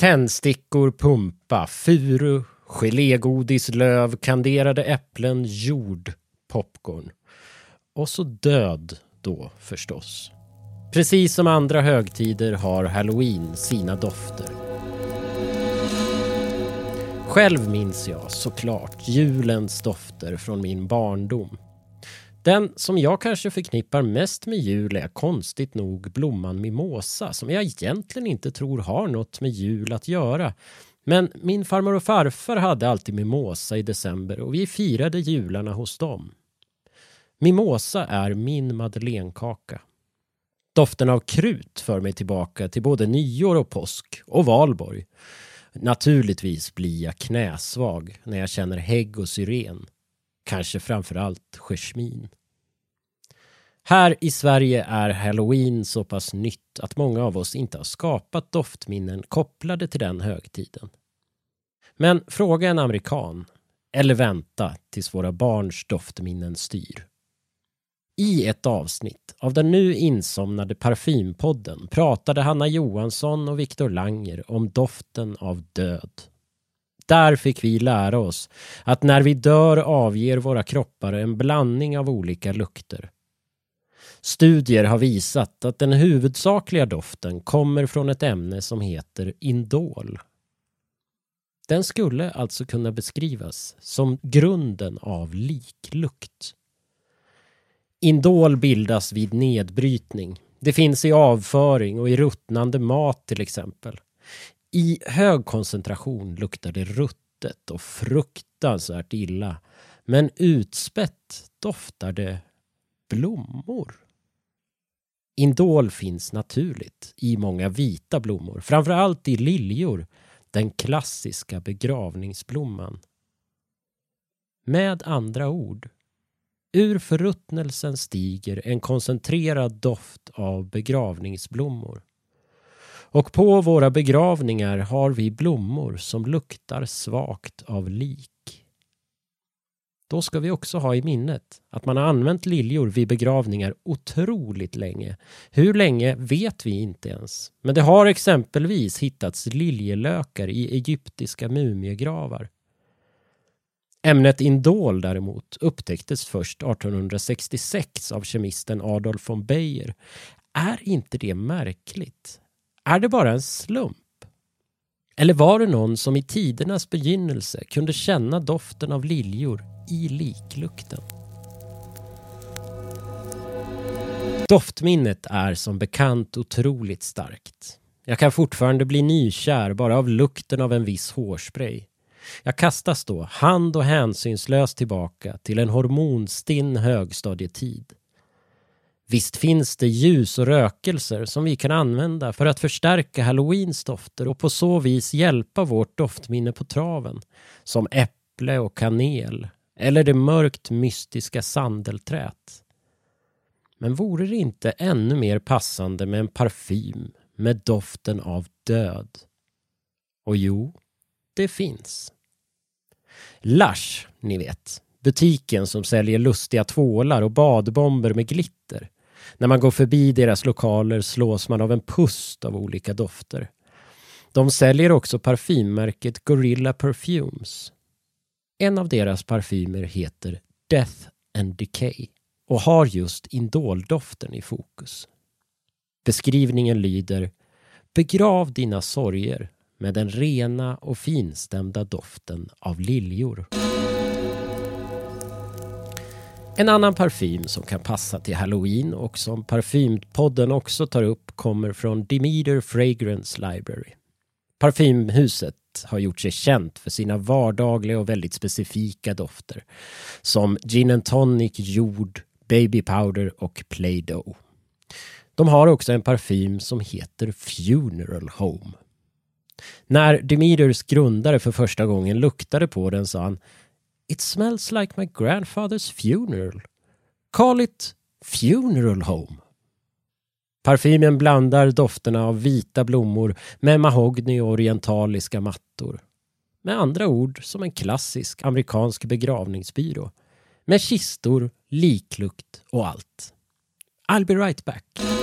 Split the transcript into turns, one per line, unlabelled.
Tändstickor, pumpa, furu, gelégodis, löv, kanderade äpplen, jord, popcorn. Och så död då förstås. Precis som andra högtider har halloween sina dofter. Själv minns jag såklart julens dofter från min barndom. Den som jag kanske förknippar mest med jul är konstigt nog blomman mimosa som jag egentligen inte tror har något med jul att göra. Men min farmor och farfar hade alltid mimosa i december och vi firade jularna hos dem. Mimosa är min madeleinekaka. Doften av krut för mig tillbaka till både nyår och påsk och valborg. Naturligtvis blir jag knäsvag när jag känner hägg och syren. Kanske framförallt jasmin. Här i Sverige är halloween så pass nytt att många av oss inte har skapat doftminnen kopplade till den högtiden. Men fråga en amerikan, eller vänta tills våra barns doftminnen styr. I ett avsnitt av den nu insomnade Parfympodden pratade Hanna Johansson och Viktor Langer om doften av död. Där fick vi lära oss att när vi dör avger våra kroppar en blandning av olika lukter. Studier har visat att den huvudsakliga doften kommer från ett ämne som heter indol. Den skulle alltså kunna beskrivas som grunden av liklukt. Indol bildas vid nedbrytning. Det finns i avföring och i ruttnande mat till exempel. I hög koncentration luktar det ruttet och fruktansvärt illa. Men utspätt doftar det blommor. Indol finns naturligt i många vita blommor, framförallt i liljor, den klassiska begravningsblomman. Med andra ord Ur förruttnelsen stiger en koncentrerad doft av begravningsblommor. Och på våra begravningar har vi blommor som luktar svagt av lik. Då ska vi också ha i minnet att man har använt liljor vid begravningar otroligt länge. Hur länge vet vi inte ens. Men det har exempelvis hittats liljelökar i egyptiska mumiegravar. Ämnet indol däremot upptäcktes först 1866 av kemisten Adolf von Beyer Är inte det märkligt? Är det bara en slump? Eller var det någon som i tidernas begynnelse kunde känna doften av liljor i liklukten? Doftminnet är som bekant otroligt starkt. Jag kan fortfarande bli nykär bara av lukten av en viss hårspray. Jag kastas då hand och hänsynslöst tillbaka till en hormonstinn högstadietid. Visst finns det ljus och rökelser som vi kan använda för att förstärka halloweens dofter och på så vis hjälpa vårt doftminne på traven. Som äpple och kanel eller det mörkt mystiska sandelträt. Men vore det inte ännu mer passande med en parfym med doften av död? Och jo, det finns. Lush, ni vet. Butiken som säljer lustiga tvålar och badbomber med glitter. När man går förbi deras lokaler slås man av en pust av olika dofter. De säljer också parfymmärket Gorilla Perfumes. En av deras parfymer heter Death and Decay och har just indoldoften i fokus. Beskrivningen lyder Begrav dina sorger med den rena och finstämda doften av liljor. En annan parfym som kan passa till halloween och som Parfympodden också tar upp kommer från Demeter Fragrance Library. Parfymhuset har gjort sig känt för sina vardagliga och väldigt specifika dofter som gin and tonic, jord, baby powder och play-doh. De har också en parfym som heter Funeral Home när Demeters grundare för första gången luktade på den sa han It smells like my grandfather's funeral. Call it funeral home. Parfymen blandar dofterna av vita blommor med mahogny och orientaliska mattor. Med andra ord som en klassisk amerikansk begravningsbyrå. Med kistor, liklukt och allt. I'll be right back.